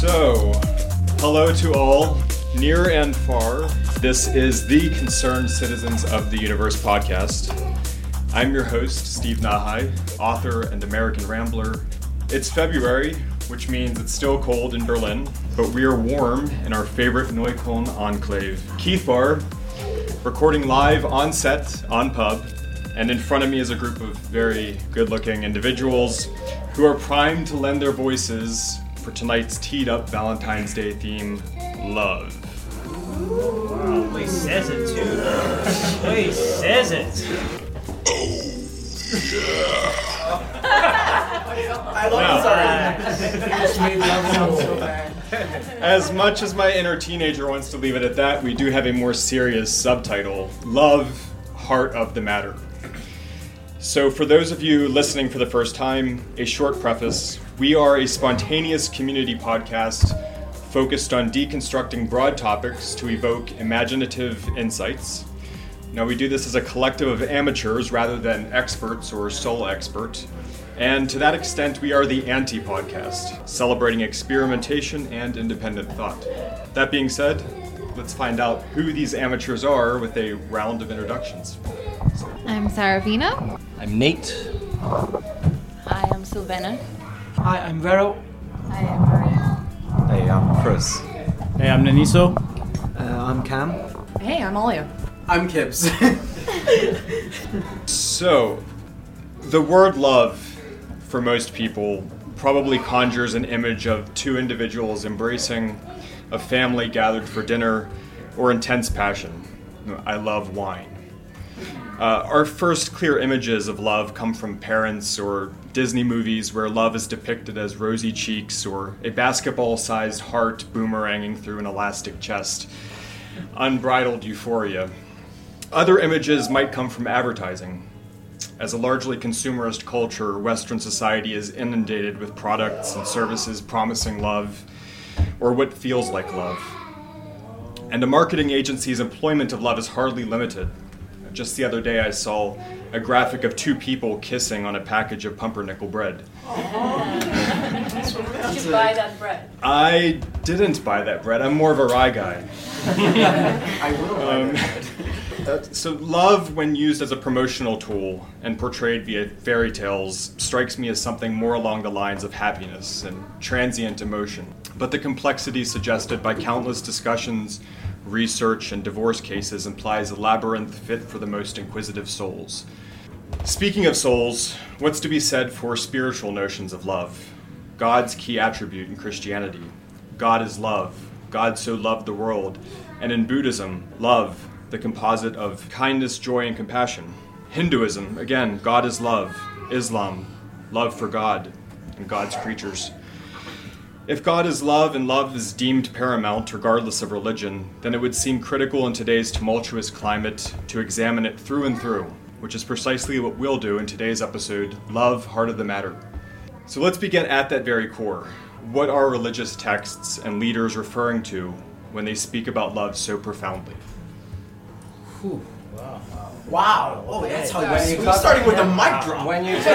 So, hello to all, near and far. This is the Concerned Citizens of the Universe podcast. I'm your host, Steve Nahai, author and American Rambler. It's February, which means it's still cold in Berlin, but we are warm in our favorite Neukölln enclave, Keith Bar, recording live on set, on pub, and in front of me is a group of very good looking individuals who are primed to lend their voices for tonight's teed up Valentine's Day theme, love. Wow, he says it too. he says it. I love Now, as much as my inner teenager wants to leave it at that, we do have a more serious subtitle Love, Heart of the Matter. So, for those of you listening for the first time, a short preface. We are a spontaneous community podcast focused on deconstructing broad topics to evoke imaginative insights. Now, we do this as a collective of amateurs rather than experts or sole expert. And to that extent, we are the anti podcast, celebrating experimentation and independent thought. That being said, let's find out who these amateurs are with a round of introductions. I'm Saravina. I'm Nate. Hi, I'm Sylvana. Hi, I'm Vero. Hi, I'm Maria. Hey, I'm Chris. Hey, I'm Naniso. Uh, I'm Cam. Hey, I'm Alia. I'm Kibbs. So, the word love, for most people, probably conjures an image of two individuals embracing a family gathered for dinner or intense passion. I love wine. Uh, our first clear images of love come from parents or Disney movies where love is depicted as rosy cheeks or a basketball sized heart boomeranging through an elastic chest. Unbridled euphoria. Other images might come from advertising. As a largely consumerist culture, Western society is inundated with products and services promising love, or what feels like love. And a marketing agency's employment of love is hardly limited. Just the other day, I saw a graphic of two people kissing on a package of pumpernickel bread. Did you buy that bread? I didn't buy that bread. I'm more of a rye guy. I will. Um, uh, so, love, when used as a promotional tool and portrayed via fairy tales, strikes me as something more along the lines of happiness and transient emotion. But the complexity suggested by countless discussions, research, and divorce cases implies a labyrinth fit for the most inquisitive souls. Speaking of souls, what's to be said for spiritual notions of love? God's key attribute in Christianity. God is love. God so loved the world. And in Buddhism, love, the composite of kindness, joy, and compassion. Hinduism, again, God is love. Islam, love for God and God's creatures. If God is love and love is deemed paramount regardless of religion, then it would seem critical in today's tumultuous climate to examine it through and through, which is precisely what we'll do in today's episode Love, Heart of the Matter. So let's begin at that very core. What are religious texts and leaders referring to when they speak about love so profoundly? Wow. Oh, that's how When you you talk- starting with the mic drop. When you talk,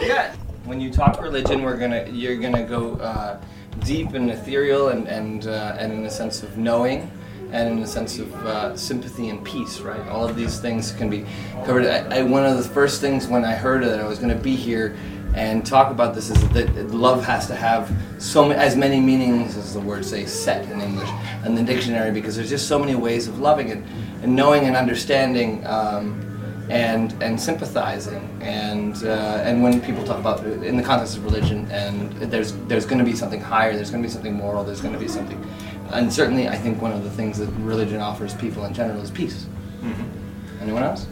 yeah, when you talk religion, we're gonna you're gonna go uh, deep and ethereal and and uh, and in a sense of knowing, and in a sense of uh, sympathy and peace. Right, all of these things can be covered. I, I, one of the first things when I heard that I was to be here and talk about this is that love has to have so ma- as many meanings as the word say set in English in the dictionary because there's just so many ways of loving it and knowing and understanding. Um, and and sympathizing. And uh, and when people talk about in the context of religion and there's there's going to be something higher there's going to be something moral there's going to be something and certainly I think one of the things that religion offers people in general is peace. Anyone else?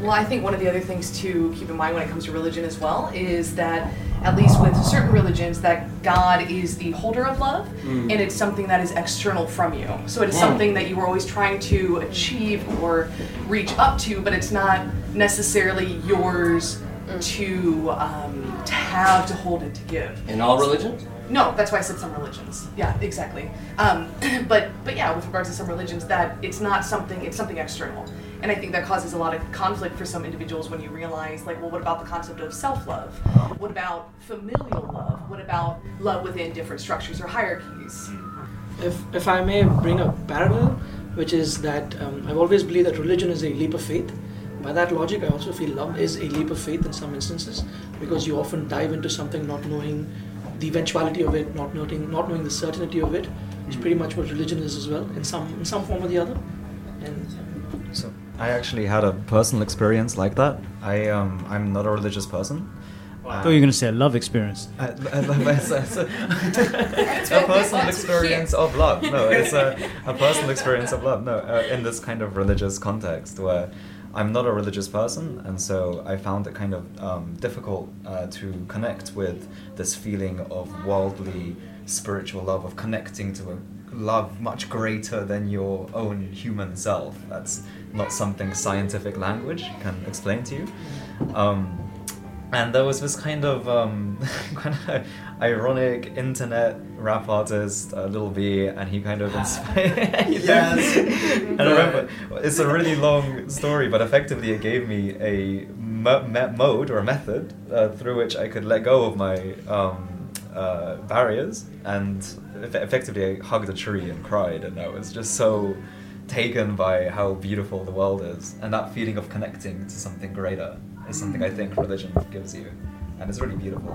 Well, I think one of the other things to keep in mind when it comes to religion as well is that, at least with certain religions, that God is the holder of love, and it's something that is external from you. So it is something that you are always trying to achieve or reach up to, but it's not necessarily yours to um, to have, to hold, and to give. in all religions No, that's why I said some religions. Yeah, exactly. Um, but but yeah, with regards to some religions, that it's not something. It's something external, and I think that causes a lot of conflict for some individuals when you realize, like, well, what about the concept of self-love? What about familial love? What about love within different structures or hierarchies? If, if I may bring a parallel, which is that um, I've always believed that religion is a leap of faith. By that logic, I also feel love is a leap of faith in some instances because you often dive into something not knowing the eventuality of it, not knowing, not knowing the certainty of it. It's pretty much what religion is as well, in some in some form or the other. And So I actually had a personal experience like that. I um, I'm not a religious person. I thought you were going to say a love experience. I, I, it's, it's a, a personal experience of love. No, it's a, a personal experience of love. No, uh, in this kind of religious context where I'm not a religious person, and so I found it kind of um, difficult uh, to connect with this feeling of worldly spiritual love, of connecting to a love much greater than your own human self. That's not something scientific language can explain to you. Um, and there was this kind of um, kind of ironic internet rap artist, uh, Lil B, and he kind of inspired. Yes. and I remember it's a really long story, but effectively it gave me a mo- me- mode or a method uh, through which I could let go of my um, uh, barriers, and effectively I hugged a tree and cried, and I was just so taken by how beautiful the world is, and that feeling of connecting to something greater is something I think religion gives you, and it's really beautiful.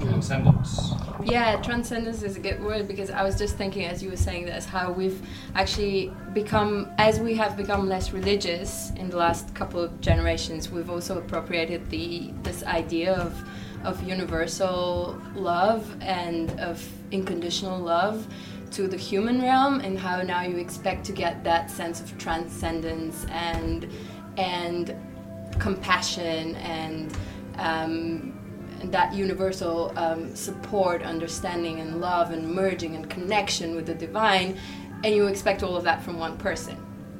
Transcendence. Yeah, transcendence is a good word because I was just thinking as you were saying this how we've actually become, as we have become less religious in the last couple of generations, we've also appropriated the this idea of of universal love and of unconditional love to the human realm and how now you expect to get that sense of transcendence and and compassion and um, that universal um, support, understanding, and love, and merging and connection with the divine, and you expect all of that from one person.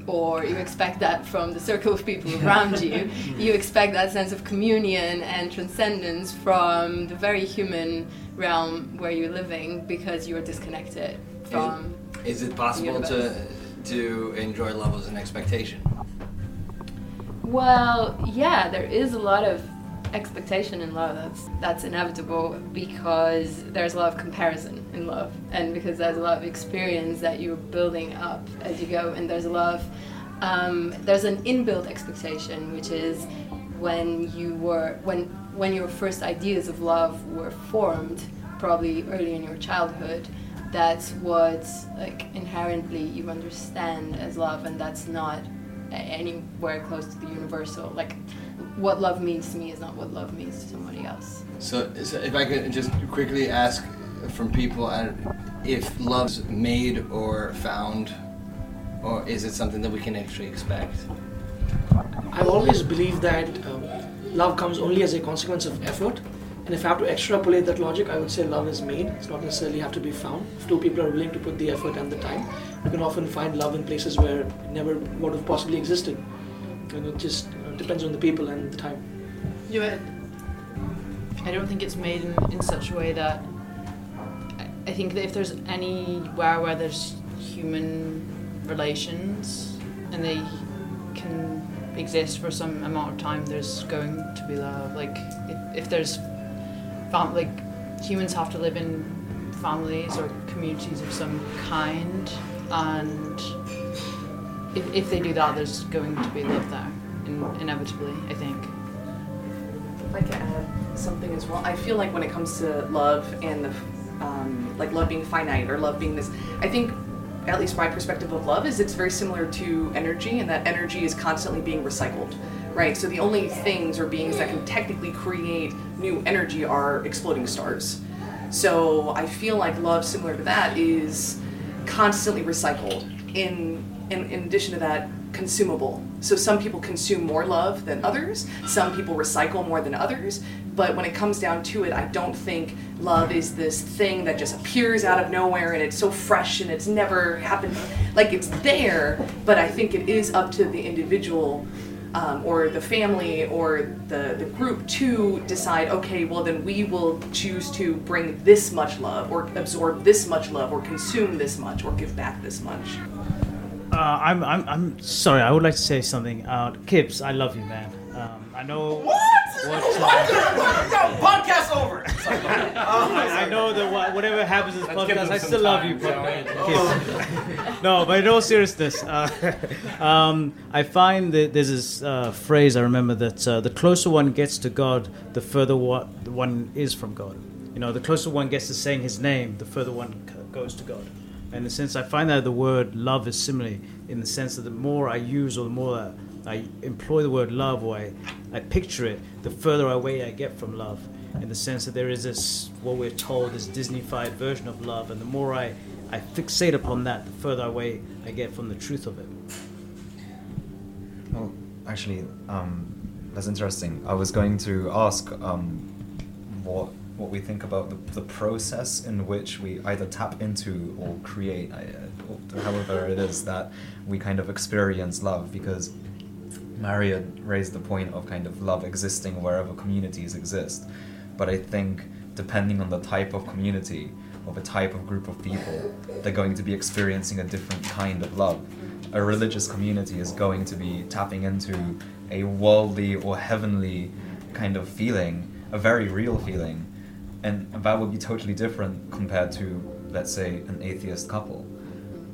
Or you expect that from the circle of people around you. You expect that sense of communion and transcendence from the very human realm where you're living because you're disconnected from. Is it possible to to enjoy love as an expectation? Well, yeah, there is a lot of expectation in love. That's that's inevitable because there's a lot of comparison in love, and because there's a lot of experience that you're building up as you go, and there's a lot of um, there's an inbuilt expectation, which is when you were when when your first ideas of love were formed, probably early in your childhood. That's what like inherently you understand as love, and that's not anywhere close to the universal. Like, what love means to me is not what love means to somebody else. So, so if I could just quickly ask from people, uh, if love's made or found, or is it something that we can actually expect? I've always believed that um, love comes only as a consequence of effort. And if I have to extrapolate that logic, I would say love is made. It's not necessarily have to be found. If two people are willing to put the effort and the time, you can often find love in places where it never would have possibly existed. And it just depends on the people and the time. Yeah, I don't think it's made in, in such a way that I- I think that if there's anywhere where there's human relations and they can exist for some amount of time, there's going to be love. Like if, if there's fam- like humans have to live in families or communities of some kind, and if, if they do that, there's going to be love there, in, inevitably. I think. If I could add something as well, I feel like when it comes to love and the, um, like love being finite or love being this, I think, at least my perspective of love is it's very similar to energy, and that energy is constantly being recycled, right? So the only things or beings that can technically create new energy are exploding stars. So I feel like love, similar to that, is constantly recycled. In, in in addition to that, consumable. So some people consume more love than others. Some people recycle more than others. But when it comes down to it, I don't think love is this thing that just appears out of nowhere and it's so fresh and it's never happened. Like it's there, but I think it is up to the individual um, or the family or the, the group to decide, okay, well, then we will choose to bring this much love, or absorb this much love, or consume this much, or give back this much. Uh, I'm, I'm, I'm sorry. I would like to say something. Uh, Kips, I love you, man. Um, I know. What? What? No, podcast over. I, I know that whatever happens in this Let's podcast, I some still love you, shall we? Kips. no, but in all seriousness, uh, um, I find that there's this uh, phrase I remember that uh, the closer one gets to God, the further one is from God. You know, the closer one gets to saying His name, the further one goes to God. And in the sense, I find that the word love is similar in the sense that the more I use or the more I employ the word love or I, I picture it, the further away I get from love. In the sense that there is this, what we're told, this Disneyfied version of love, and the more I, I fixate upon that, the further away I get from the truth of it. Well, actually, um, that's interesting. I was going to ask um, what what we think about the, the process in which we either tap into or create, uh, however it is that we kind of experience love, because Maria raised the point of kind of love existing wherever communities exist. But I think depending on the type of community or the type of group of people, they're going to be experiencing a different kind of love. A religious community is going to be tapping into a worldly or heavenly kind of feeling, a very real feeling. And that will be totally different compared to, let's say, an atheist couple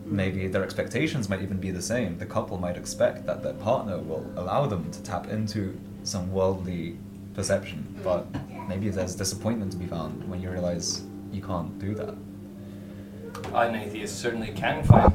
maybe their expectations might even be the same. The couple might expect that their partner will allow them to tap into some worldly perception, but maybe there's disappointment to be found when you realize you can't do that. An atheist certainly can find.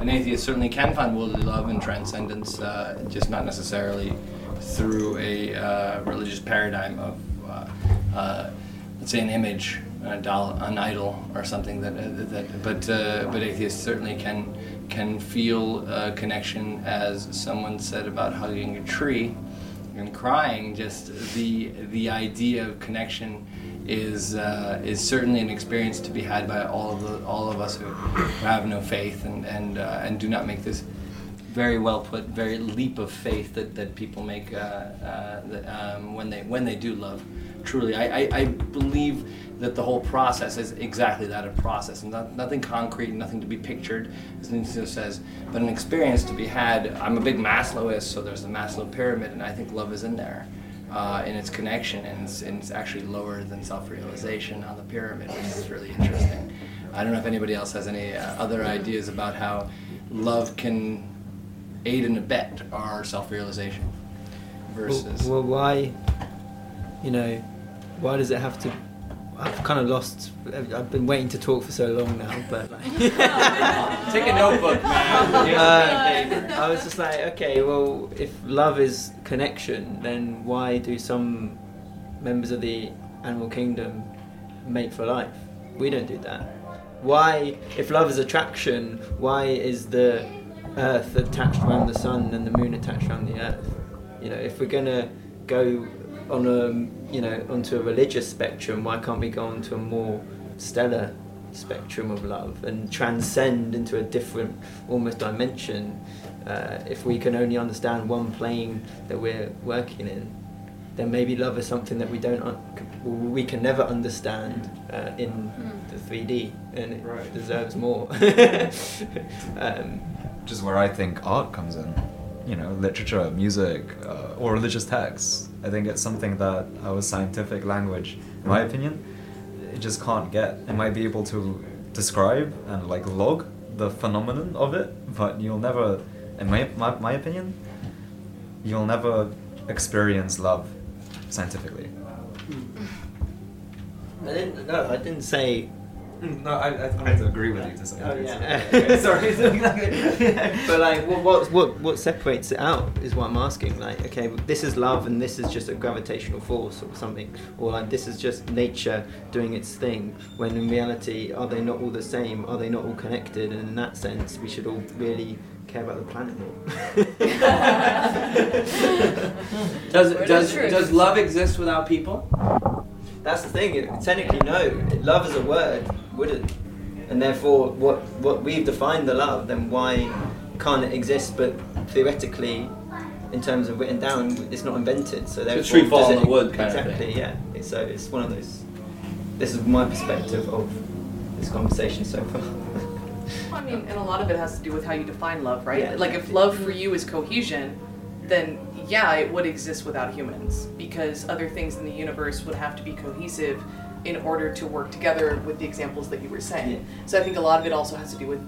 An atheist certainly can find worldly love and transcendence, uh, just not necessarily through a uh, religious paradigm of, uh, uh, let's say, an image, an idol, an idol, or something that. Uh, that but uh, but atheists certainly can can feel a connection, as someone said about hugging a tree and crying. Just the the idea of connection is uh, is certainly an experience to be had by all of the all of us who, who have no faith and and uh, and do not make this very well put very leap of faith that, that people make uh, uh, that, um, when they when they do love truly. I, I, I believe that the whole process is exactly that a process. And not, nothing concrete nothing to be pictured as Nietzsche says but an experience to be had. I'm a big Maslowist so there's the Maslow pyramid and I think love is in there uh, in its connection, and it's, and it's actually lower than self-realization on the pyramid, which is really interesting. I don't know if anybody else has any uh, other ideas about how love can aid and abet our self-realization versus. Well, well, why, you know, why does it have to? I've kind of lost. I've been waiting to talk for so long now, but like, Take a notebook, man. Here's a pen and uh. I was just like, okay, well, if love is connection, then why do some members of the animal kingdom mate for life? We don't do that. Why, if love is attraction, why is the earth attached around the sun and the moon attached around the earth? You know, if we're gonna go on a, you know, onto a religious spectrum, why can't we go onto a more stellar spectrum of love and transcend into a different, almost dimension? Uh, if we can only understand one plane that we're working in, then maybe love is something that we don't, un- we can never understand uh, in the 3D, and it Right. deserves more. um, Which is where I think art comes in. You know, literature, music, uh, or religious texts. I think it's something that our scientific language, in my opinion, it just can't get. It might be able to describe and like log the phenomenon of it, but you'll never, in my, my, my opinion, you'll never experience love scientifically. I didn't. No, I didn't say. Mm, no, I, I wanted to agree with you to some Oh extent. yeah. Okay, Sorry. but like, what, what what what separates it out is what I'm asking. Like, okay, this is love, and this is just a gravitational force or something, or like this is just nature doing its thing. When in reality, are they not all the same? Are they not all connected? And in that sense, we should all really care about the planet more. Does does does love exist without people? That's the thing. it- Technically, no. Love is a word wouldn't, and therefore, what what we've defined the love, then why can't it exist? But theoretically, in terms of written down. It's not invented, so a therefore tree fall does in it- the wood kind of exactly, thing. yeah. It's, so it's one of those. This is my perspective of this conversation so far. I mean, and a lot of it has to do with how you define love, right? Yeah, like if love for you is cohesion, then yeah, it would exist without humans because other things in the universe would have to be cohesive in order to work together with the examples that you were saying. Yeah. So I think a lot of it also has to do with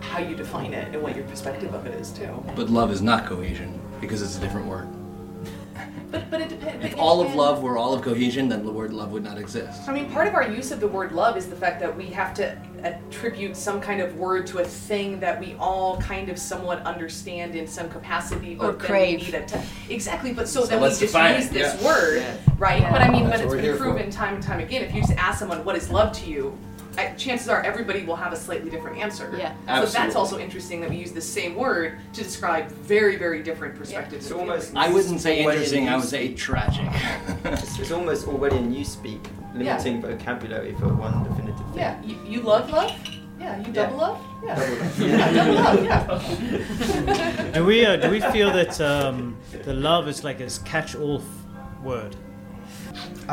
how you define it and what your perspective of it is too. But love is not cohesion because it's a different word. But but it depends. If all of love were all of cohesion, then the word love would not exist. I mean, part of our use of the word love is the fact that we have to attribute some kind of word to a thing that we all kind of somewhat understand in some capacity, but Or then crave. we need a exactly. But so, So then we just define use it, this yeah. word, Yeah. right? Yeah. But I mean, That's but it's been here for. proven time and time again. If you just ask someone what is love to you, I, chances are everybody will have a slightly different answer. Yeah. Absolutely. So that's also interesting that we use the same word to describe very, very different perspectives. It's and almost- feelings. I wouldn't say Already interesting, I would say tragic. It's, it's almost already a new speak, limiting vocabulary for one definitive thing. Yeah, you, you love love. Yeah, you double Yeah. love. Yeah, Double love. yeah. Yeah. Do we uh, do we feel that um, the love is like this catch-all f- word?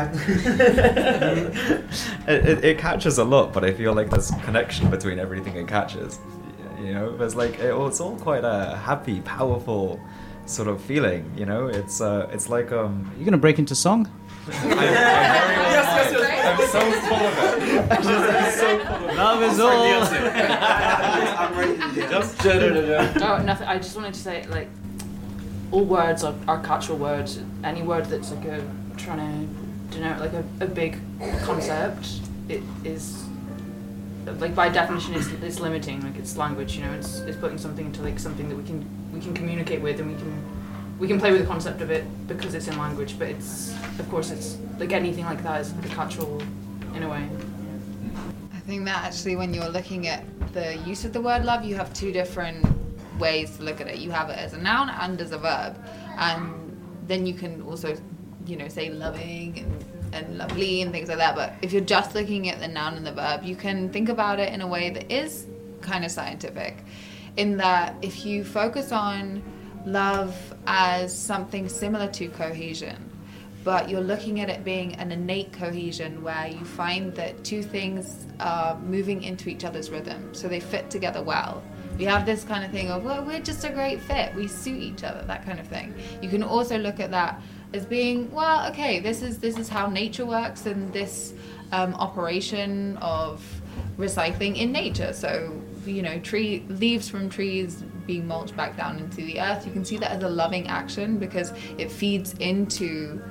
it, it, it catches a lot, but I feel like there's connection between everything it catches. You know, there's like it, it's all quite a happy, powerful sort of feeling. You know, it's uh, it's like um. Are you gonna break into song? I, I very well I'm so full of it. I'm so full of it. Love is all. I'm ready to dance. Just Oh, nothing. I just wanted to say, like, all words are, are catch-all words. Any word that's like a trying to denote like a, a big concept, it is like by definition it's, it's limiting. Like it's language, you know. It's, it's putting something into like something that we can we can communicate with, and we can we can play with the concept of it because it's in language. But it's of course it's like anything like that is like a in a way. I think that actually, when you're looking at the use of the word love, you have two different ways to look at it. You have it as a noun and as a verb, and then you can also, you know, say loving and, and lovely and things like that. But if you're just looking at the noun and the verb, you can think about it in a way that is kind of scientific, in that if you focus on love as something similar to cohesion, but you're looking at it being an innate cohesion where you find that two things are moving into each other's rhythm, so they fit together well. We have this kind of thing of, well, we're just a great fit, we suit each other, that kind of thing. You can also look at that as being, well, okay, this is this is how nature works, and this um, operation of recycling in nature. So, you know, tree leaves from trees being mulched back down into the earth. You can see that as a loving action because it feeds into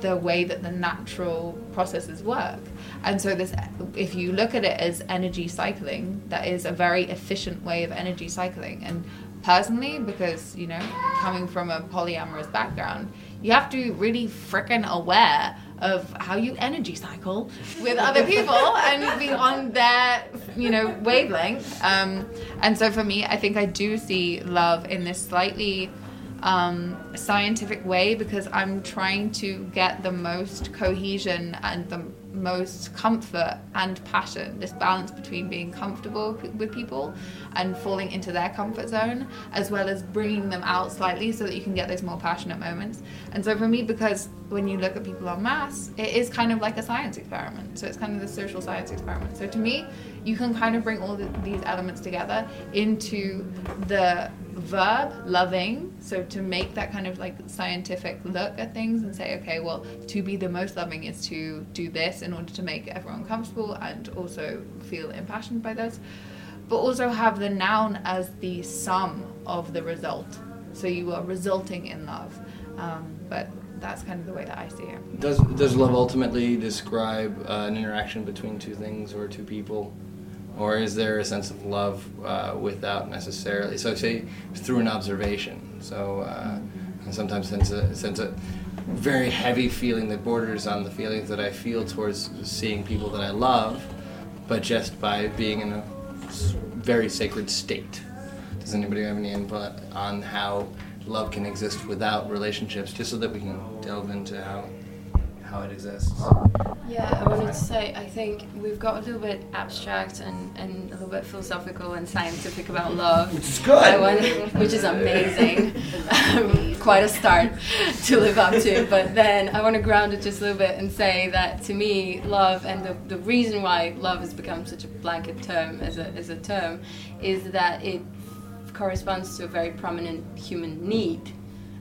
the way that the natural processes work. And so this if you look at it as energy cycling, that is a very efficient way of energy cycling. And personally, because, you know, coming from a polyamorous background, you have to be really frickin' aware of how you energy cycle with other people and be on their, you know, wavelength. Um, and so for me, I think I do see love in this slightly um, scientific way because I'm trying to get the most cohesion and the most comfort and passion. This balance between being comfortable with people and falling into their comfort zone, as well as bringing them out slightly so that you can get those more passionate moments. And so for me, because when you look at people en masse, it is kind of like a science experiment. So it's kind of the social science experiment. So to me, you can kind of bring all the, these elements together into the verb loving so to make that kind of like scientific look at things and say okay well to be the most loving is to do this in order to make everyone comfortable and also feel impassioned by this. But also have the noun as the sum of the result. So you are resulting in love. Um, but that's kind of the way that i see it. Does does love ultimately describe uh, an interaction between two things or two people, or is there a sense of love uh, without necessarily? So say through an observation. So uh, I sometimes sense a sense a very heavy feeling that borders on the feelings that I feel towards seeing people that I love, but just by being in a very sacred state. Does anybody have any input on how love can exist without relationships, just so that we can delve into how how it exists. Yeah, I wanted to say I think we've got a little bit abstract and, and a little bit philosophical and scientific about love. Which is good. I want, which is amazing. Um, Quite a start to live up to. But then I want to ground it just a little bit and say that to me, love and the, the reason why love has become such a blanket term as a, as a term is that it corresponds to a very prominent human need,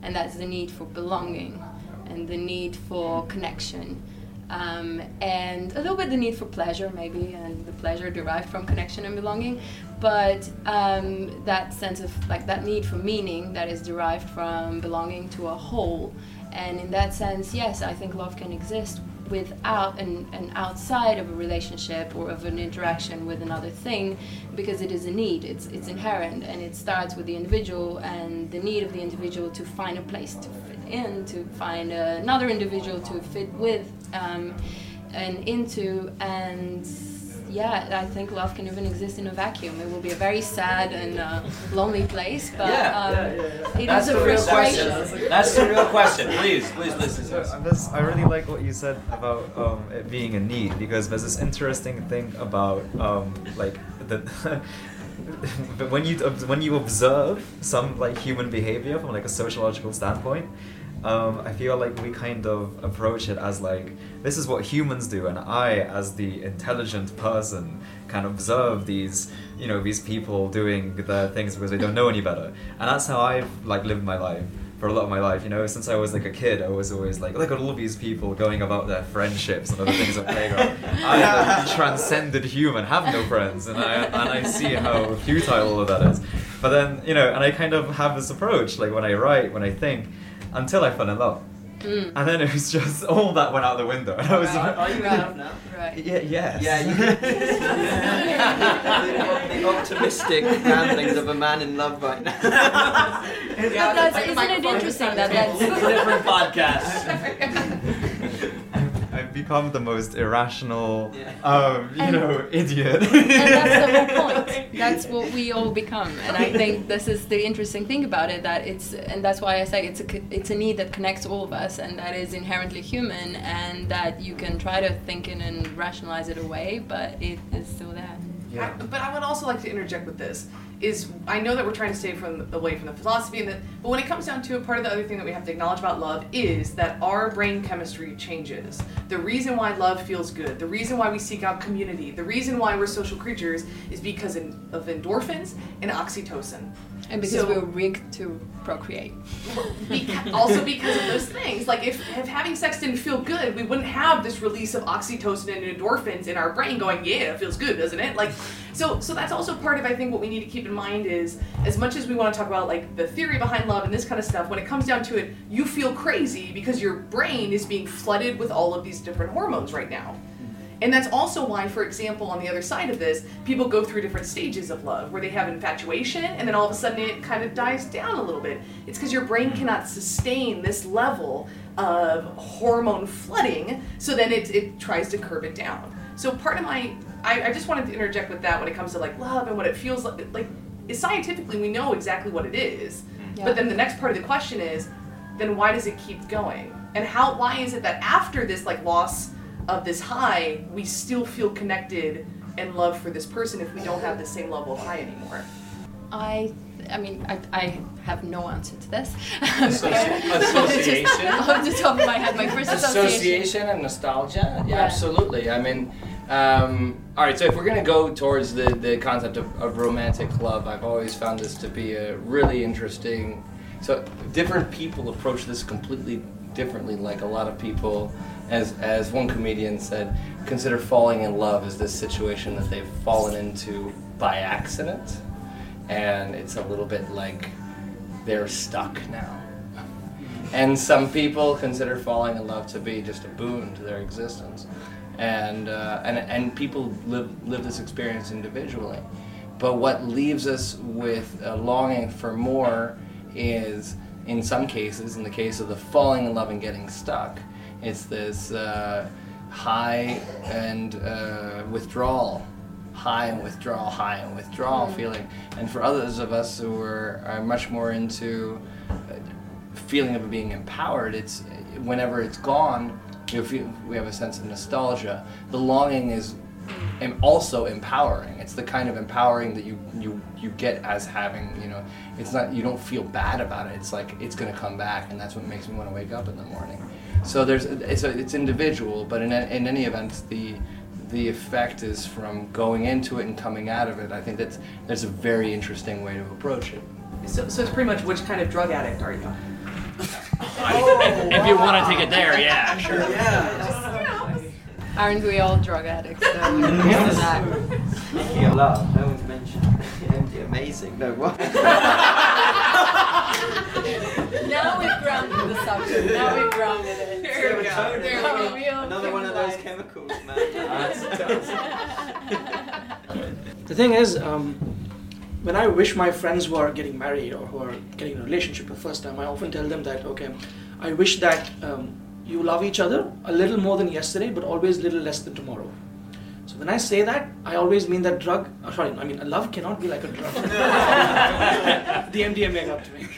and that's the need for belonging and the need for connection. Um, and a little bit the need for pleasure, maybe, and the pleasure derived from connection and belonging, but um, that sense of like that need for meaning that is derived from belonging to a whole. And in that sense, yes, I think love can exist without and, outside of a relationship or of an interaction with another thing because it is a need. It's it's inherent and it starts with the individual and the need of the individual to find a place to fit in to find another individual to fit with um, and into and yeah, I think love can even exist in a vacuum. It will be a very sad and uh, lonely place, but Yeah, um, yeah, yeah, yeah. it That's is a real frustration. question. That's the real question. Please, please listen to this. So, this- I really like what you said about um, it being a need because there's this interesting thing about um, like the. but when you when you observe some like human behavior from like a sociological standpoint, um, I feel like we kind of approach it as like this is what humans do, and I, as the intelligent person, can observe these you know these people doing their things because they don't know any better, and that's how I've like lived my life for a lot of my life. You know, since I was like a kid, I was always like, look at all these people going about their friendships and other things playground. I, the transcended human, have no friends, and I and I see how futile all of that is. But then, you know, and I kind of have this approach, like when I write, when I think, until I fell in love. Mm. And then it was just all that went out the window, and I was. Are, are you out now? Right. Yeah. Yes. Yeah, you the, the optimistic ramblings of a man in love right now. But that's, isn't it interesting that that's different podcasts. I've become the most irrational, Yeah. um, you And- know, idiot. and that's the whole point. That's what we all become, and I think this is the interesting thing about it. That it's, and that's why I say it's a it's a need that connects all of us, and that is inherently human, and that you can try to think in and rationalize it away, but it is still there. Yeah. I- but I would also like to interject with this. Is I know that we're trying to stay from away from the philosophy, and that, but when it comes down to it, part of the other thing that we have to acknowledge about love is that our brain chemistry changes. The reason why love feels good, the reason why we seek out community, the reason why we're social creatures is because of endorphins and oxytocin. And because So- we're rigged to procreate. Beca- also because of those things. Like if, if having sex didn't feel good, we wouldn't have this release of oxytocin and endorphins in our brain going, yeah, it feels good, doesn't it? Like so so that's also part of I think what we need to keep in mind is as much as we want to talk about like the theory behind love and this kind of stuff, when it comes down to it, you feel crazy because your brain is being flooded with all of these different hormones right now. And that's also why, for example, on the other side of this, people go through different stages of love where they have infatuation and then all of a sudden it kind of dies down a little bit. It's because your brain cannot sustain this level of hormone flooding, so then it, it tries to curb it down. So part of my, I, I just wanted to interject with that when it comes to like love and what it feels like. Like, is scientifically, we know exactly what it is. Yeah. But then the next part of the question is, then why does it keep going? And how, why is it that after this like loss of this high, we still feel connected and love for this person if we don't have the same level of high anymore? I, I mean, I, I have no answer to this. Associ- association? Just off the top of my head, my first association. Association and nostalgia? Yeah, Yeah. absolutely. I mean, um, all right, so if we're going to go towards the, the concept of, of romantic love, I've always found this to be a really interesting. So, different people approach this completely differently. Like a lot of people, as, as one comedian said, consider falling in love as this situation that they've fallen into by accident. And it's a little bit like they're stuck now. And some people consider falling in love to be just a boon to their existence, and uh, and and people live live this experience individually. But what leaves us with a longing for more is, in some cases, in the case of the falling in love and getting stuck, it's this uh, high and uh, withdrawal high and withdrawal, high and withdrawal Mm. feeling. And for others of us who are, are much more into uh, feeling of being empowered, it's whenever it's gone, You feel, we have a sense of nostalgia. The longing is also empowering. It's the kind of empowering that you you you get as having you know. It's not you don't feel bad about it. It's like it's going to come back, and that's what makes me want to wake up in the morning. So there's it's a, it's individual, but in a, in any event, the the effect is from going into it and coming out of it. I think that's that's a very interesting way to approach it. So, so it's pretty much which kind of drug addict are you? if you want to take it there, yeah, sure. yeah Aren't we all drug addicts? So we can do that. Speaking of love, amazing. No, what? Now we've grounded the subject. Now we've grounded it. There we go. There we go. Another one of those chemicals, man. The thing is, um, when I wish my friends who are getting married or who are getting in a relationship for the first time, I often tell them that, okay, I wish that um, you love each other a little more than yesterday, but always a little less than tomorrow. So when I say that, I always mean that drug. Oh, sorry, I mean love cannot be like a drug. the MDMA got to me.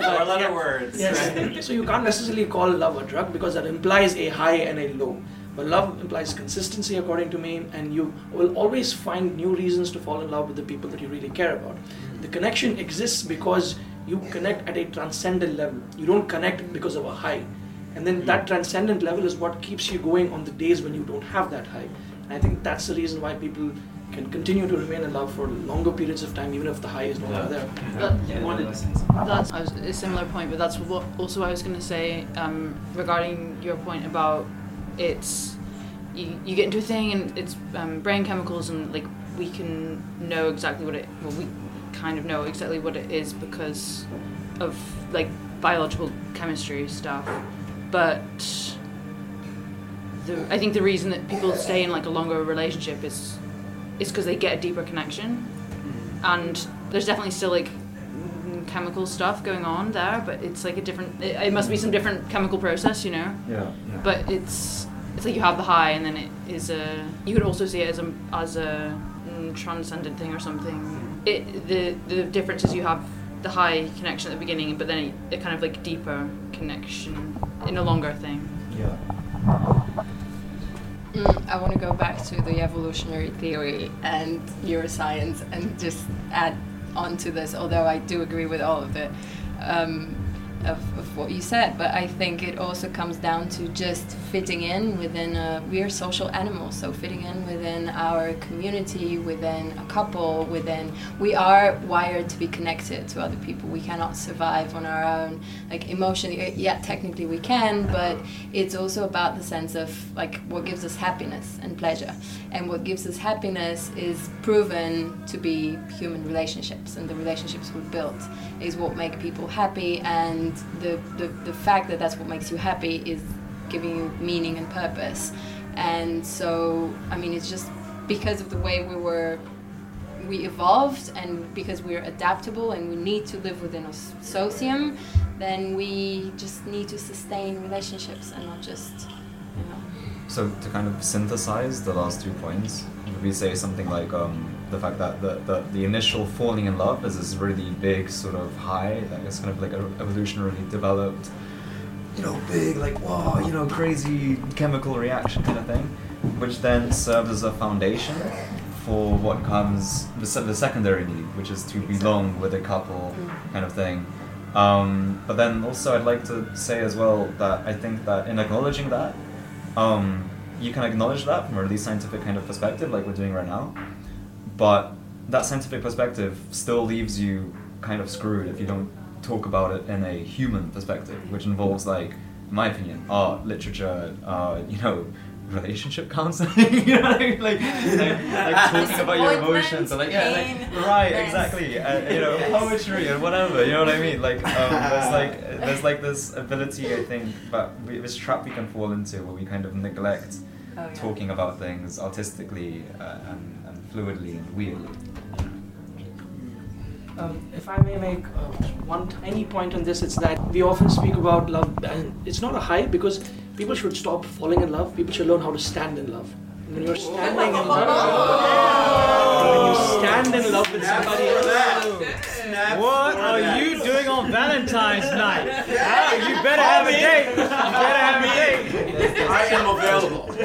Four letter words. Yes. so you can't necessarily call love a drug because that implies a high and a low. But love implies consistency, according to me, and you will always find new reasons to fall in love with the people that you really care about. The connection exists because you connect at a transcendent level. You don't connect because of a high. And then that transcendent level is what keeps you going on the days when you don't have that high. And I think that's the reason why people can continue to remain in love for longer periods of time, even if the high is no longer there. That- That's was, a similar point, but that's what also I was going to say um, regarding your point about it's you, you get into a thing and it's um, brain chemicals and like we can know exactly what it well we kind of know exactly what it is because of like biological chemistry stuff, but the I think the reason that people stay in like a longer relationship is is because they get a deeper connection, and there's definitely still like mm, chemical stuff going on there, but it's like a different. It, it must be some different chemical process, you know. Yeah. But it's it's like you have the high, and then it is a. You could also see it as a as a mm, transcendent thing or something. It the the difference is you have the high connection at the beginning, but then a, a kind of like deeper connection in a longer thing. Yeah. Mm, I want to go back to the evolutionary theory and neuroscience and just add on to this, although I do agree with all of it. Um, of, of what you said, but I think it also comes down to just fitting in within a. We are social animals, so fitting in within our community, within a couple, within. We are wired to be connected to other people. We cannot survive on our own. Like emotionally, uh, yeah, technically we can, but it's also about the sense of like what gives us happiness and pleasure. And what gives us happiness is proven to be human relationships, and the relationships we built is what make people happy. And the, the, the fact that that's what makes you happy is giving you meaning and purpose. And so, I mean, it's just because of the way we were we evolved and because we're adaptable and we need to live within a socium, then we just need to sustain relationships and not just, you know. So to kind of synthesize the last two points, would we say something like um, the fact that the, the, the initial falling in love is this really big sort of high that is kind of like a evolutionarily developed, you know, big like wow, you know, crazy chemical reaction kind of thing, which then serves as a foundation for what comes the, se- the secondary need, which is to belong with a couple kind of thing. Um, but then also I'd like to say as well that I think that in acknowledging that, um, you can acknowledge that from a really scientific kind of perspective, like we're doing right now. But that scientific perspective still leaves you kind of screwed if you don't talk about it in a human perspective, which involves, like, in my opinion, art, literature, uh, you know, relationship counseling. you know what I mean? Like, like, like talking about your emotions, and like, yeah, like, right, mess. exactly. Uh, you know, poetry and whatever. You know what I mean? Like, um, there's like, there's like this ability, I think, but we, this trap we can fall into where we kind of neglect Oh, yeah. talking about things artistically uh, and, and fluidly and weirdly. Um, if I may make uh, one tiny point on this, it's that we often speak about love, and it's not a high because people should stop falling in love. People should learn how to stand in love. And when you're standing in love, when you stand in love with somebody else, What are you doing on Valentine's night? Ah, you better have a date. You better have a date. I am available.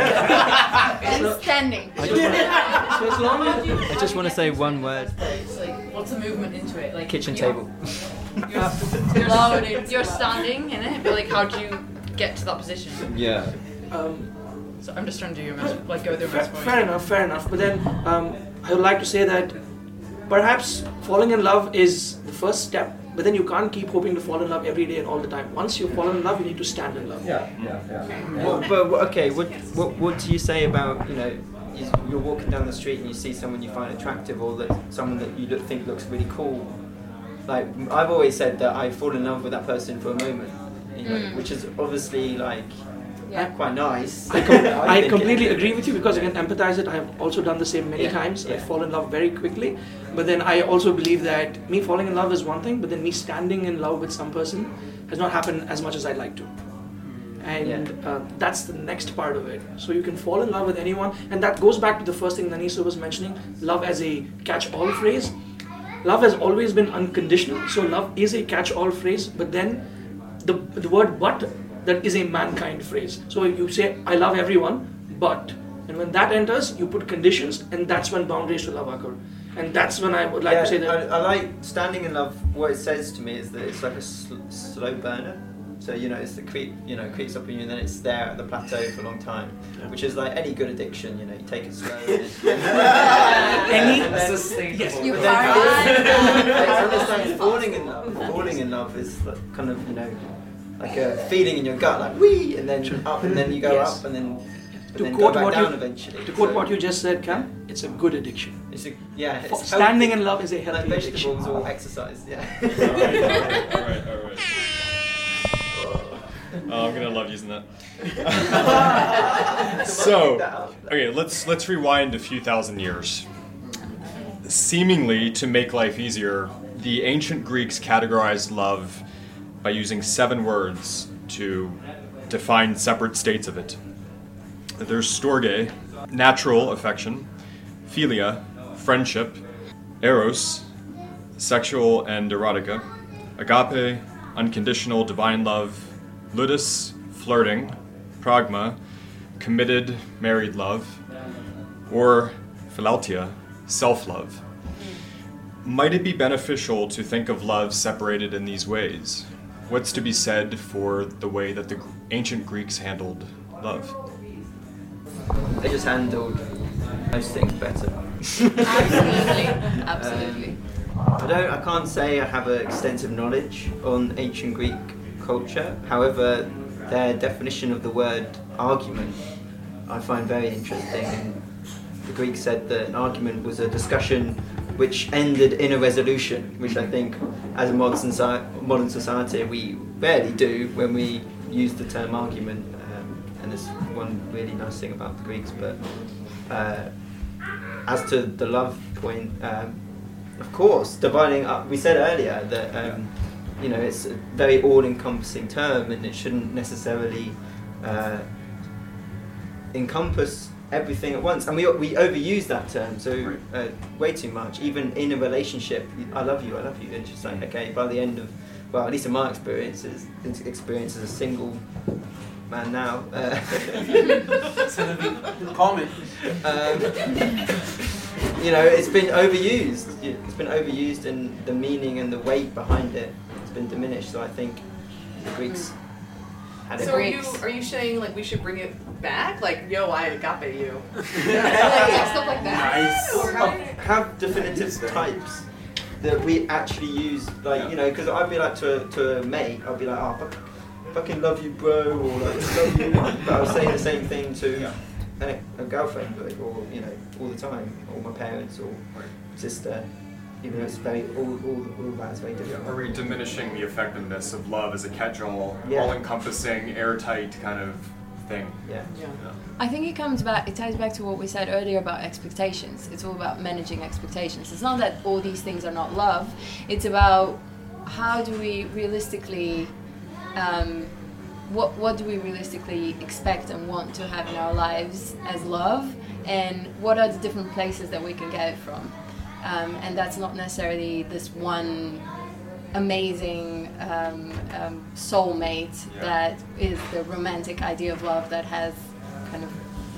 And standing. I just, wanna, So as long as I just want to say one word. It's like, what's the movement into it? Like Kitchen you're- table. You're, loaded. You're standing in it, but like, how do you get to that position? Yeah. um, So I'm just trying to do your math, like go through Fair, math. fair enough, fair enough. But then um, I would like to say that perhaps falling in love is the first step, but then you can't keep hoping to fall in love every day and all the time. Once you fall in love, you need to stand in love. Yeah, yeah, yeah. Well, but okay, what, what what do you say about you know you- you're walking down the street and you see someone you find attractive or that someone that you look, think looks really cool? Like I've always said that I fall in love with that person for a moment, you know, Mm. which is obviously like Yeah. quite nice. I, com- I think completely it- agree with you because I can empathize it. I have also done the same many Yeah, times. I fall in love very quickly. But then I also believe that me falling in love is one thing, but then me standing in love with some person has not happened as much as I'd like to. And uh, that's the next part of it. So you can fall in love with anyone, and that goes back to the first thing Nanisa was mentioning love as a catch all phrase. Love has always been unconditional, so love is a catch all phrase, but then the, the word but that is a mankind phrase. So you say, I love everyone, but. And when that enters, you put conditions, and that's when boundaries to love occur. And that's when I would like yeah, to say that. I, I like standing in love. What it says to me is that it's like a sl- slow burner. So you know, it's the creep. You know, creeps up on you, and then it's there at the plateau for a long time, which is like any good addiction. You know, you take it slow. And Any- and Sustainable. Yes, You but then- are- I understand falling in love. Falling in love is like kind of you know, like a feeling in your gut, like wee, and then up, and then you go Yes. up, and then. But To then quote go back what down you- eventually. To quote So what you just said, Cam, it's a good addiction. it's a, yeah, Fa- it's standing healthy. in love is a like healthy addiction. vegetables or exercise. Yeah. all right, all right, all right. Oh, I'm gonna love using that. so, okay, let's let's rewind a few thousand years. Seemingly to make life easier, the ancient Greeks categorized love by using seven words to define separate states of it. There's storge, natural affection, philia, friendship, eros, sexual and erotica, agape, unconditional divine love, ludus, flirting, pragma, committed married love, or philautia, self love. Might it be beneficial to think of love separated in these ways? What's to be said for the way that the ancient Greeks handled love? They just handled most things better. Absolutely. Um, Absolutely. I don't. I can't say I have an extensive knowledge on ancient Greek culture. However, their definition of the word argument I find very interesting. And the Greeks said that an argument was a discussion which ended in a resolution, which I think, as a modern society, we rarely do when we use the term argument. Um, and there's one really nice thing about the Greeks, but. Uh, as to the love point, um, of course, dividing up. We said earlier that um, you know it's a very all-encompassing term, and it shouldn't necessarily uh, encompass everything at once. And we we overuse that term so uh, way too much. Even in a relationship, I love you, I love you, and it's just like okay. By the end of, well, at least in my experiences, experience as a single man now. Uh, Comment. um, you know, it's been overused. It's been overused, and the meaning and the weight behind it has been diminished. So I think the Greeks had it. So are you are you saying like we should bring it back? Like, yo, I agape you. yeah, stuff like that. Or Oh, have definitive types that we actually use. Like you know, because I'd be like to to a mate, I'd be like, oh, fuck, fucking love you, bro, or like love you. But I was saying the same thing to a, a girlfriend, like, or you know, all the time, or my parents, or sister. Even though it's very all all, all that is very different. Are we diminishing the effectiveness of love as a catch-all, Yeah. all-encompassing, airtight kind of thing? Yeah. I think it comes back, it ties back to what we said earlier about expectations. It's all about managing expectations. It's not that all these things are not love, it's about how do we realistically, um, what, what do we realistically expect and want to have in our lives as love, and what are the different places that we can get it from. um, and that's not necessarily this one amazing um, um, soulmate Yeah. that is the romantic idea of love that has kind of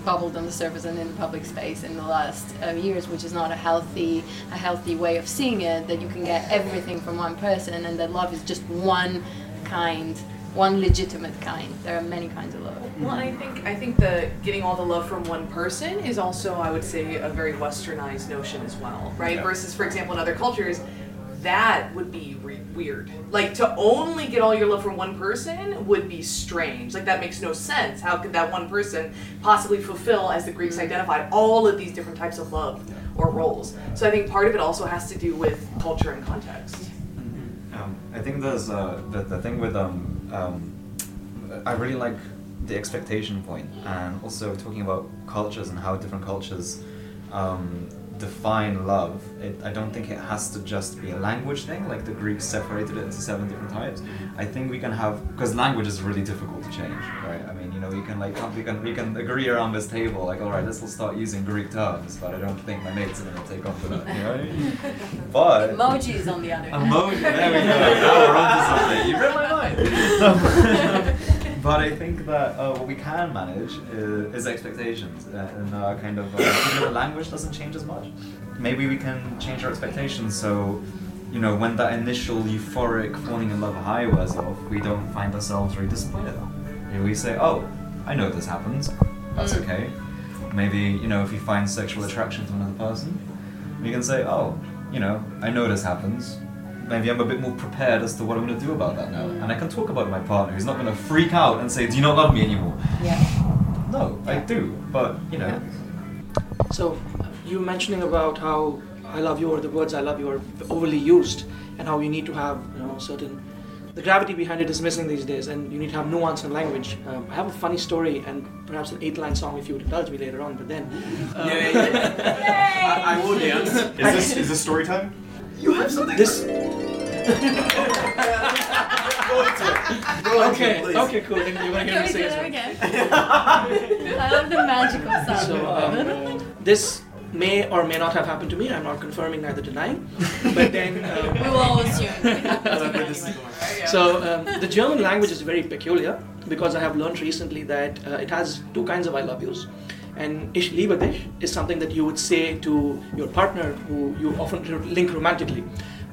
bubbled on the surface and in the public space in the last uh, years, which is not a healthy a healthy way of seeing it. That you can get everything from one person, and that love is just one kind, one legitimate kind. There are many kinds of love. Well, I think I think the getting all the love from one person is also, I would say, a very westernized notion as well, right? Yeah. Versus, for example, in other cultures, that would be re- weird. Like to only get all your love from one person would be strange. Like that makes no sense. How could that one person possibly fulfill, as the Greeks identified, all of these different types of love or roles? So I think part of it also has to do with culture and context. Um, I think there's uh, the, the thing with um, um, I really like the expectation point and also talking about cultures and how different cultures um, define love. It, I don't think it has to just be a language thing, like the Greeks separated it into seven different types. I think we can have because language is really difficult to change, right? I mean, you know, you can like we can we can agree around this table, like, all right, let's all start using Greek terms, but I don't think my mates are gonna take on to that, you know. But Emojis, on the other hand. Emoji, there we go. Now we're onto something. You read my mind. but I think that uh, what we can manage is, is expectations, uh, and uh, kind of uh, the language doesn't change as much. Maybe we can change our expectations so. You know, when that initial euphoric falling in love high wears off, we don't find ourselves very disappointed. You know, we say, "Oh, I know this happens. That's Mm. okay." Maybe you know, if you find sexual attraction to another person, we can say, "Oh, you know, I know this happens. Maybe I'm a bit more prepared as to what I'm going to do about that now. And I can talk about my partner who's not going to freak out and say, Do you not love me anymore? Yeah. No, I do. But, you know. So, you were mentioning about how I love you or the words I love you are overly used, and how you need to have you know certain. The gravity behind it is missing these days, and you need to have nuance in language. Um, I have a funny story and perhaps an eight-line song if you would indulge me later on. But then, um, I, I will dance. Is this is this story time? You have something. This. Okay. Okay. Cool. Then you're gonna hear me say it. I love the magical sound. So um, this may or may not have happened to me. I'm not confirming neither denying. But then. Um, we will all assume. So um, the German language is very peculiar because I have learned recently that uh, it has two kinds of I love yous. And ich liebe dich is something that you would say to your partner who you often link romantically.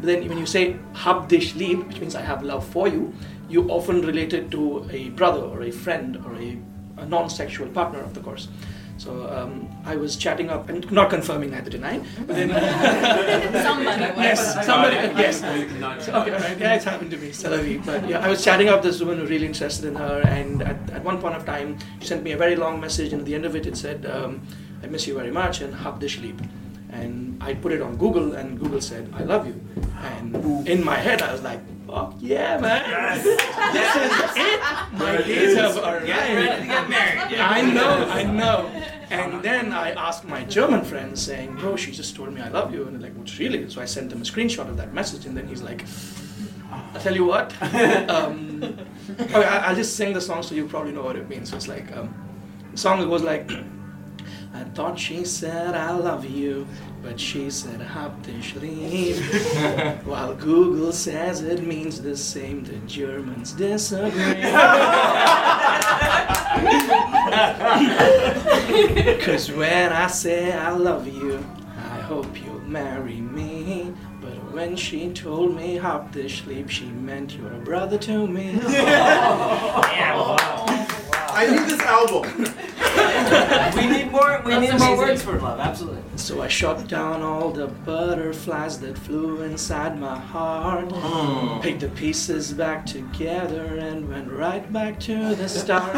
But then when you say hab dich lieb, which means I have love for you, you often relate it to a brother or a friend or a, a non-sexual partner of the course. So um, I was chatting up and not confirming neither denying, but then Somebody yes, somebody yes. Not- So, okay, alright, yeah, it's happened to me, Salavi. But yeah, I was chatting up this woman who was really interested in her, and at, at one point of time, she sent me a very long message, and at the end of it, it said, um, "I miss you very much," and hab dich lieb. And I put it on Google, and Google said, "I love you." And in my head, I was like, "Fuck yeah, man! This is it. My days have arrived." Get ready to get married. Yeah. I know, I know. And then I asked my German friend, saying, "Bro, she just told me I love you," and they're like, "What's really?" So I sent him a screenshot of that message, and then he's like, I'll tell you what, um, okay, I'll just sing the song so you probably know what it means." So it's like um, the song goes like, "I thought she said I love you." But she said hab dich lieb. While Google says it means the same, the Germans disagree. Cause when I say I love you, I hope you'll marry me. But when she told me hab dich lieb, she meant you're a brother to me. I need this album. we need more. We That's need more words for love. Absolutely. So I shot down all the butterflies that flew inside my heart. Hmm. Picked the pieces back together and went right back to the start.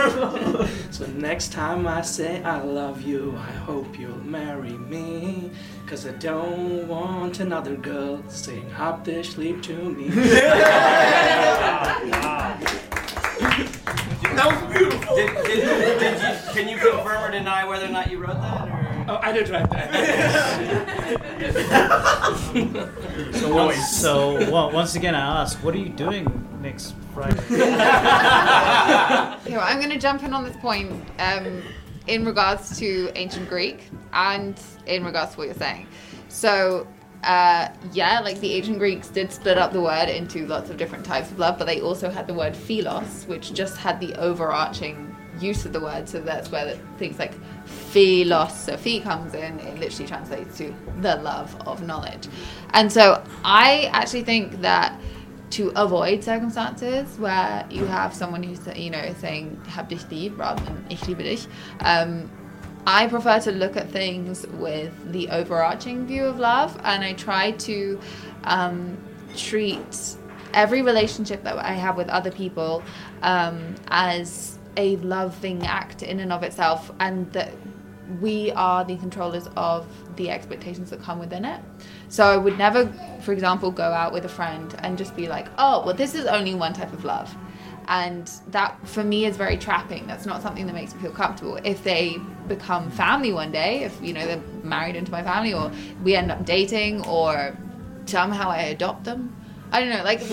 so next time I say I love you, I hope you'll marry me. Cause I don't want another girl saying hab dich lieb to me. That was beautiful. Did, did, did you, can you confirm or deny whether or not you wrote that? Or? oh, I did write that. So, once, so well, once again, I ask, what are you doing next Friday? Okay, well, I'm going to jump in on this point um, in regards to ancient Greek and in regards to what you're saying. So, uh, yeah, like the ancient Greeks did split up the word into lots of different types of love, but they also had the word philos, which just had the overarching use of the word. So that's where things like philosophy comes in. It literally translates to the love of knowledge. And so I actually think that to avoid circumstances where you have someone who's you know saying hab dich lieb rather than ich liebe dich um, I prefer to look at things with the overarching view of love, and I try to um, treat every relationship that I have with other people um, as a loving act in and of itself, and that we are the controllers of the expectations that come within it. So I would never, for example, go out with a friend and just be like, oh, well, this is only one type of love. And that for me is very trapping. That's not something that makes me feel comfortable. If they become family one day, if you know they're married into my family, or we end up dating, or somehow I adopt them, I don't know, like.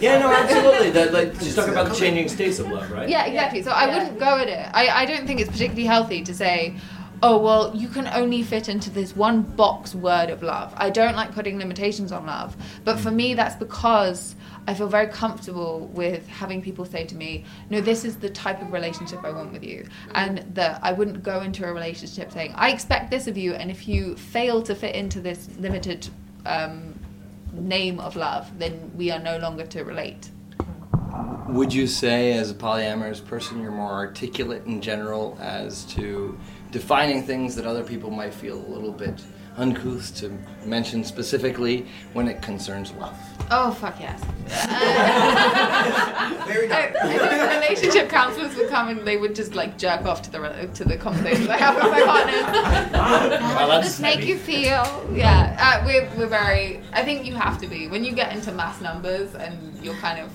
yeah, no, absolutely. That, like, just talk about the changing states of love, right? Yeah, exactly. So I wouldn't go at it. I, I don't think it's particularly healthy to say, oh, well, you can only fit into this one box word of love. I don't like putting limitations on love. But for me, that's because I feel very comfortable with having people say to me, no, this is the type of relationship I want with you. And that I wouldn't go into a relationship saying, I expect this of you. And if you fail to fit into this limited um, name of love, then we are no longer to relate. Would you say, as a polyamorous person, you're more articulate in general as to defining things that other people might feel a little bit uncouth to mention specifically when it concerns love? Oh, fuck yes. Very I, I think relationship counselors would come and they would just like jerk off to the to the conversations I have with my partners. How does this make you feel? Yeah, uh, we're, we're very. I think you have to be when you get into mass numbers and you're kind of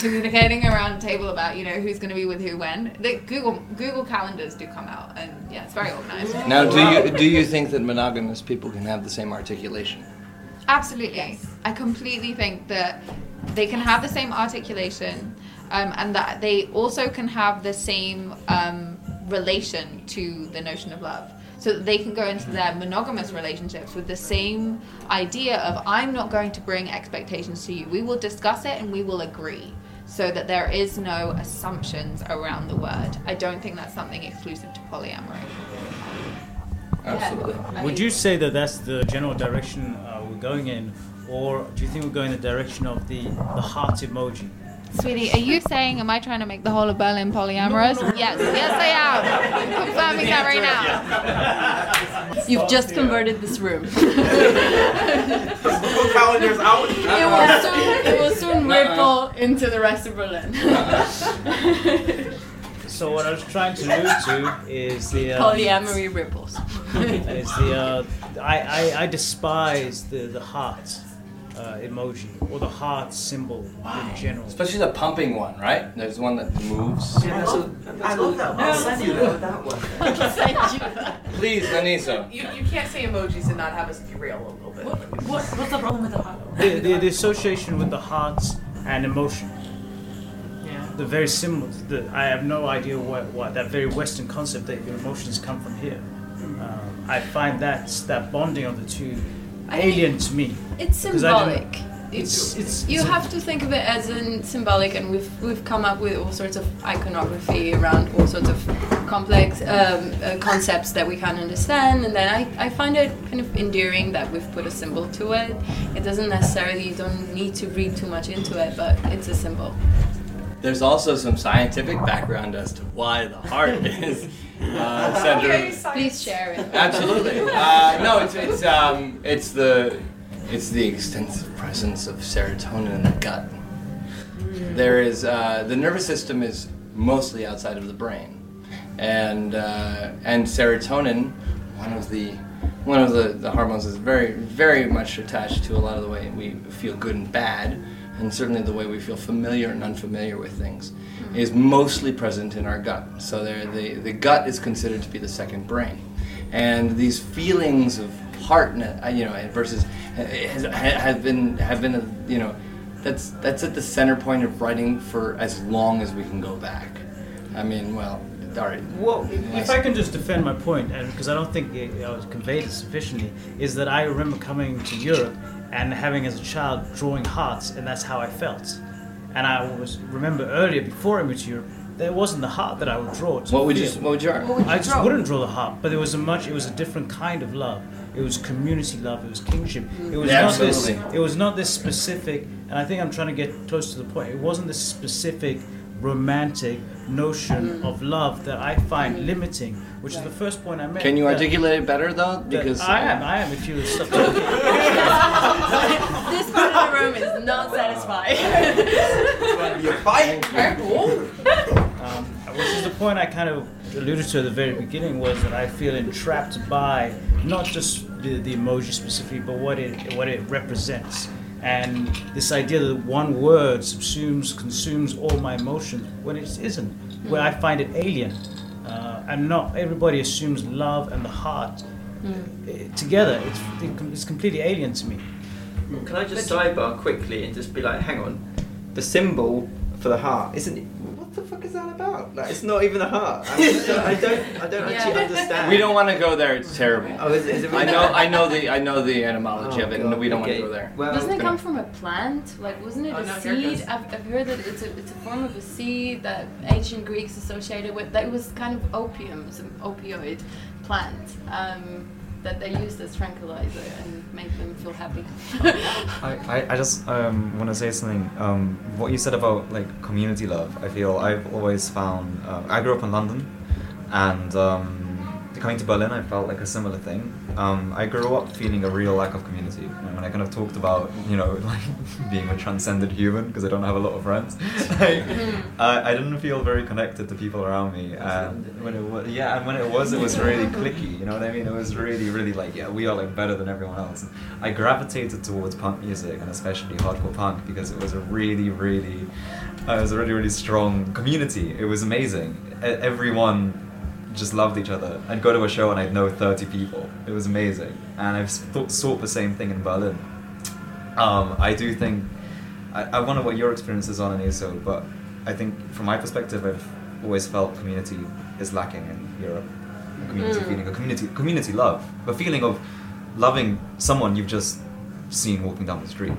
communicating around a table about you know who's going to be with who when. The Google Google calendars do come out, and yeah, it's very organized. Now, do you do you think that monogamous people can have the same articulation? Absolutely, yes. I completely think that they can have the same articulation, um, and that they also can have the same um, relation to the notion of love so that they can go into their monogamous relationships with the same idea of I'm not going to bring expectations to you. We will discuss it and we will agree so that there is no assumptions around the word. I don't think that's something exclusive to polyamory. Absolutely. Yeah. Would you say that that's the general direction uh, we're going in, or do you think we're going in the direction of the the heart emoji? Sweetie, are you saying, am I trying to make the whole of Berlin polyamorous? No, no, no. Yes, yes, I am. Confirming that right now. You've just converted this room. calendar's out. It will soon, it will soon ripple into the rest of Berlin. so what I was trying to allude to is the uh, polyamory ripples. is the uh, I, I I despise the the heart uh, emoji or the heart symbol in general. Especially the pumping one, right? There's one that moves. Yeah, that's a, that's I love that one. I'll send you that one. Please, Anissa. You, you can't say emojis and not have us derail a little bit. What, what, what's the problem with the heart? The, the, the association with the heart and emotion. Yeah. The very similar. The, I have no idea what, what that very Western concept that your emotions come from here. Um, I find that that bonding of the two alien to me. It's symbolic. It's, it's, you have to think of it as in symbolic, and we've we've come up with all sorts of iconography around all sorts of complex um, uh, concepts that we can't understand. And then I, I find it kind of endearing that we've put a symbol to it. It doesn't necessarily you don't need to read too much into it, but it's a symbol. There's also some scientific background as to why the heart is uh, centered. Please share it. Absolutely. Uh, no, it's it's um, it's the it's the extensive presence of serotonin in the gut. There is uh, the nervous system is mostly outside of the brain, and uh, and serotonin, one of the one of the, the hormones is very very much attached to a lot of the way we feel good and bad and certainly the way we feel familiar and unfamiliar with things, is mostly present in our gut. So the, the gut is considered to be the second brain. And these feelings of heart, uh, you know, versus uh, has, have been have been, you know, that's that's at the center point of writing for as long as we can go back. I mean, well, all right. Well, If I can just defend my point, and because I don't think it, I was conveyed it sufficiently, is that I remember coming to Europe and having as a child drawing hearts, and that's how I felt. And I was remember earlier before I moved to Europe, there wasn't the heart that I would draw. To What would you? What would you? What would you I just draw? wouldn't draw the heart, but it was a much. It was a different kind of love. It was community love. It was kingship. It was Yeah, not this. It was not this specific. And I think I'm trying to get close to the point. It wasn't this specific romantic notion of love that I find limiting, which is the first point I made. Can you that- articulate it better though? Because I am. I am. If you stop talking. this part of the room is not satisfied. You're fighting. um, which is the point I kind of alluded to at the very beginning was that I feel entrapped by not just the, the emoji specifically, but what it what it represents. And this idea that one word subsumes, consumes all my emotions when it isn't, where I find it alien. Uh, and not everybody assumes love and the heart eh, together. It's, it's completely alien to me. Can I just sidebar quickly and just be like, hang on, the symbol for the heart isn't. It- What the fuck is that about? Like, it's not even a heart. I, just don't, I don't. I don't actually understand. we don't want to go there. It's terrible. Oh, is, it- is it I know. I know the. I know the etymology Oh, of it, God, and we don't okay. want to go there. Well, Doesn't it come from a plant? Like, wasn't it Oh, a no, here it seed? I've, I've heard that it's a, it's a form of a seed that ancient Greeks associated with. That it was kind of opium, some opioid plant um, that they use as tranquilizer and make them feel happy. I, I, I just um, want to say something. Um, what you said about like community love, I feel I've always found. Uh, I grew up in London, and um, coming to Berlin, I felt like a similar thing. Um, I grew up feeling a real lack of community. And when I kind of talked about, you know, like being a transcended human because I don't have a lot of friends, like, I, I didn't feel very connected to people around me. And when it was, yeah, and when it was, it was really cliquey. You know what I mean? It was really, really like, yeah, we are like better than everyone else. I gravitated towards punk music and especially hardcore punk because it was a really, really, uh, it was a really, really strong community. It was amazing. Everyone just loved each other. I'd go to a show and I'd know 30 people. It was amazing. And I've thought, sought the same thing in Berlin. Um, I do think, I, I wonder what your experience is on an ESO, but I think from my perspective, I've always felt community is lacking in Europe. A community Mm. feeling, a community, community love, a feeling of loving someone you've just seen walking down the street.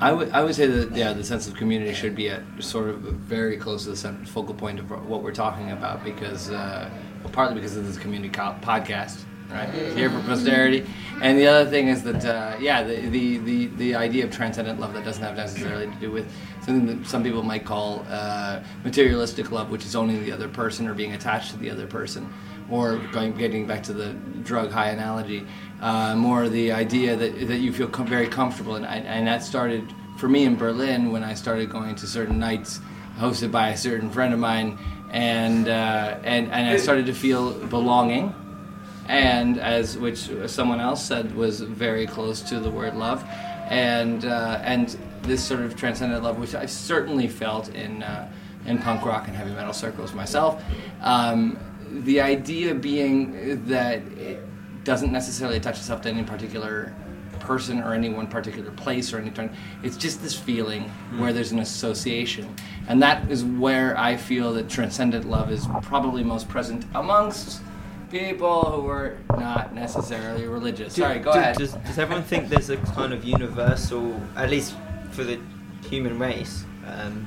I would, I would say that yeah, the sense of community should be at sort of very close to the cent- focal point of what we're talking about because, uh, well, partly because of this community co- podcast, right? Here for posterity, and the other thing is that uh, yeah, the, the, the, the idea of transcendent love that doesn't have necessarily to do with something that some people might call uh, materialistic love, which is owning the other person or being attached to the other person, or going getting back to the drug high analogy, uh, more the idea that that you feel com- very comfortable, and and that started for me in Berlin when I started going to certain nights hosted by a certain friend of mine, and uh, and and I started to feel belonging, and as which someone else said was very close to the word love, and uh, and this sort of transcendent love, which I certainly felt in uh, in punk rock and heavy metal circles myself. Um, the idea being that it doesn't necessarily attach itself to any particular person or any one particular place or any turn. It's just this feeling where there's an association, and that is where I feel that transcendent love is probably most present amongst people who are not necessarily religious. Do- Sorry, go do- ahead. Does, does everyone think there's a kind of universal, at least for the human race, um,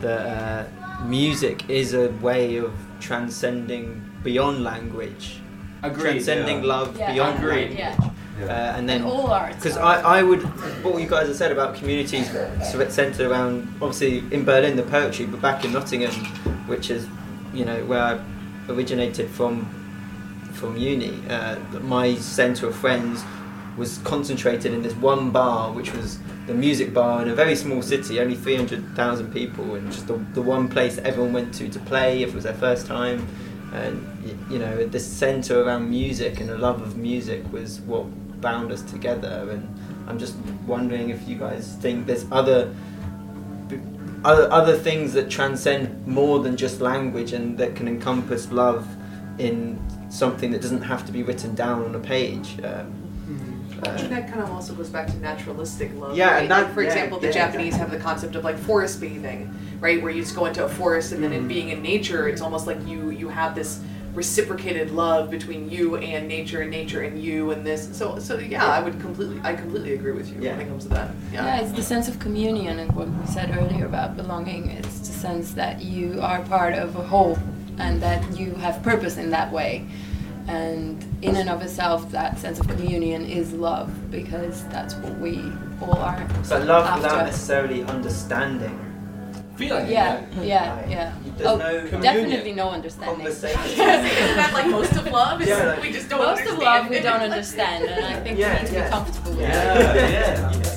that uh, music is a way of transcending beyond language, Agreed, transcending yeah. love Yeah, beyond agreed, language. yeah. Uh, and then all arts. because I, I would what you guys have said about communities sort of centered around obviously in Berlin the poetry but back in Nottingham which is you know where I originated from from uni uh, my centre of friends was concentrated in this one bar which was the music bar in a very small city only 300,000 people and just the, the one place that everyone went to to play if it was their first time and you know this centre around music and a love of music was what bound us together and I'm just wondering if you guys think there's other other, other things that transcend more than just language and that can encompass love in something that doesn't have to be written down on a page um, And that kind of also goes back to naturalistic love. Yeah, right? and that- like, for yeah, example, the yeah, Japanese have the concept of like forest bathing, right? Where you just go into a forest and then Mm-hmm. in being in nature, it's almost like you you have this reciprocated love between you and nature and nature and you and this. So so yeah, I would completely I completely agree with you when it comes to that. Yeah. Yeah, it's the sense of communion and what we said earlier about belonging. It's the sense that you are part of a whole and that you have purpose in that way. And in and of itself, that sense of communion is love because that's what we all are. So love after. without necessarily understanding. Feeling. Yeah, yeah, yeah. There's oh, no definitely no understanding. Conversation. Isn't that like most of love? Is Yeah, like- we just don't Most understand. of love we don't understand, and I think Yeah, we need to yeah. be comfortable with Yeah, that. yeah,